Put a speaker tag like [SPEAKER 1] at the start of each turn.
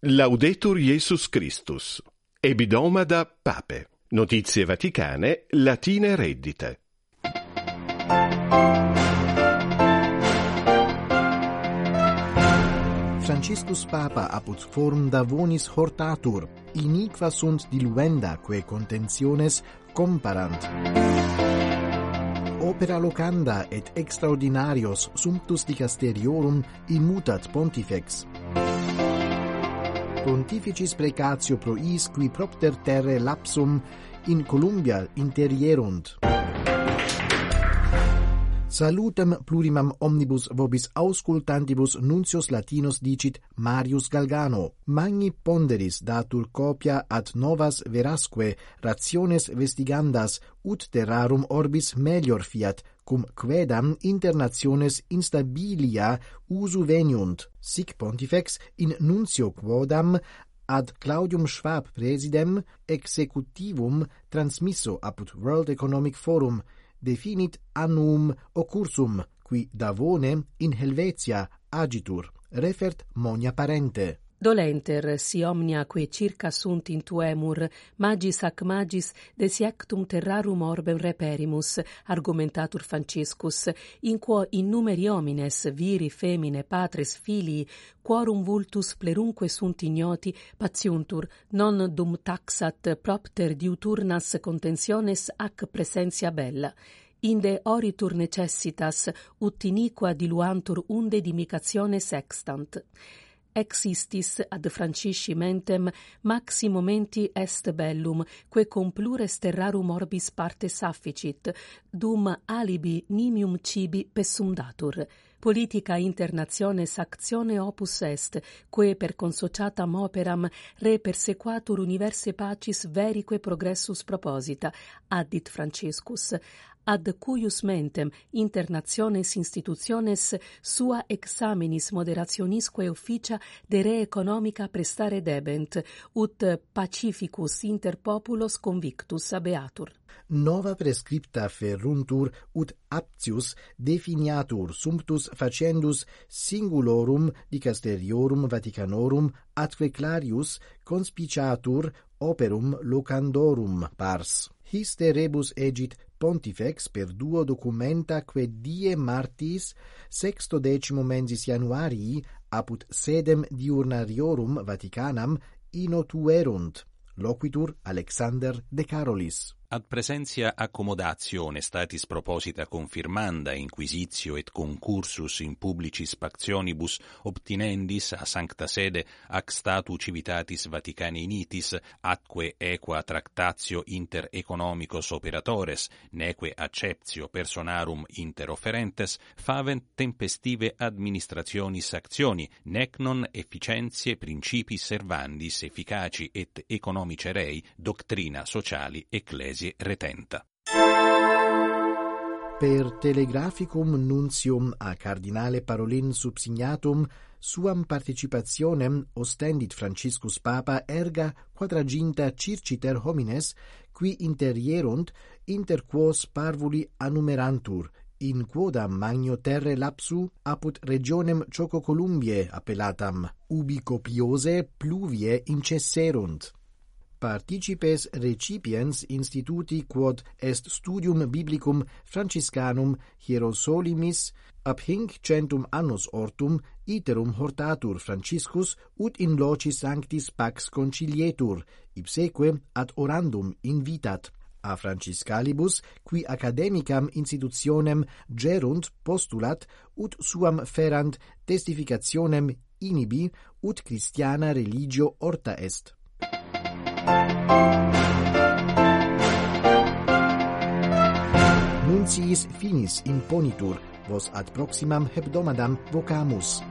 [SPEAKER 1] Laudetur Iesus Christus. Ebidomada Pape. Notizie Vaticane, Latine reddite.
[SPEAKER 2] Franciscus Papa apud forum Davonis hortatur, iniqua sunt diluenda quae contentiones comparant. Opera locanda et extraordinarios sumptus dicasteriorum immutat pontifex pontificis precatio pro is qui propter terre lapsum in Columbia interierunt. Salutem plurimam omnibus vobis auscultantibus nuncios latinos dicit Marius Galgano. Magni ponderis datur copia ad novas verasque rationes vestigandas ut terrarum orbis melior fiat cum quedam internationes instabilia usu veniunt. Sic pontifex in nuncio quodam ad Claudium Schwab presidem executivum transmisso apud World Economic Forum definit annum occursum qui Davone in Helvetia agitur refert monia parente.
[SPEAKER 3] Dolenter si omnia quae circa sunt in tuemur, magis ac magis desiectum terrarum orbem reperimus, argumentatur Franciscus, in quo in numeri homines, viri, femine, patres, filii, quorum vultus plerunque sunt ignoti, patiuntur, non dum taxat propter diuturnas contentiones ac presentia bella. Inde oritur necessitas ut iniqua diluantur unde dimicazione sextant existis ad Francisci mentem maxi momenti est bellum, que complures terrarum orbis parte sufficit, dum alibi nimium cibi pessum datur. Politica internationes actione opus est, quae per consociatam operam re persequatur universe pacis verique progressus proposita, addit Franciscus, ad cuius mentem internationes institutiones sua examinis moderationisque officia de re economica prestare debent, ut pacificus inter populos convictus abeatur.
[SPEAKER 2] Nova prescripta ferruntur ut aptius definiatur sumptus facendus singulorum dicasteriorum Vaticanorum atque clarius conspiciatur operum locandorum pars. His rebus egit Pontifex per duo documenta que die martis sexto decimo mensis januarii apud sedem diurnariorum Vaticanam inotuerunt, loquitur Alexander de Carolis.
[SPEAKER 4] Ad presentia accomodatione statis proposita confirmanda inquisitio et concursus in publicis pactionibus obtinendis a sancta sede ac statu civitatis Vaticani initis atque equa tractatio inter economicos operatores neque acceptio personarum inter offerentes favent tempestive administrationis actioni nec non efficientie principis servandis efficaci et economice rei doctrina sociali ecclesi Ecclesi retenta.
[SPEAKER 2] Per telegraficum nuntium a Cardinale Parolin subsignatum suam participationem ostendit Franciscus Papa erga quadraginta circiter homines qui interierunt inter quos parvuli annumerantur in quodam magno terre lapsu apud regionem Choco Columbiae appellatam ubi copiose pluvie incesserunt participes recipiens instituti quod est studium biblicum franciscanum hierosolimis ab hinc centum annus ortum iterum hortatur Franciscus ut in loci sanctis pax concilietur, ipseque ad orandum invitat a Franciscalibus, qui academicam institutionem gerunt postulat ut suam ferant testificationem inibi ut Christiana religio orta est. Nunciis finis imponitur, vos ad proximam hebdomadam vocamus.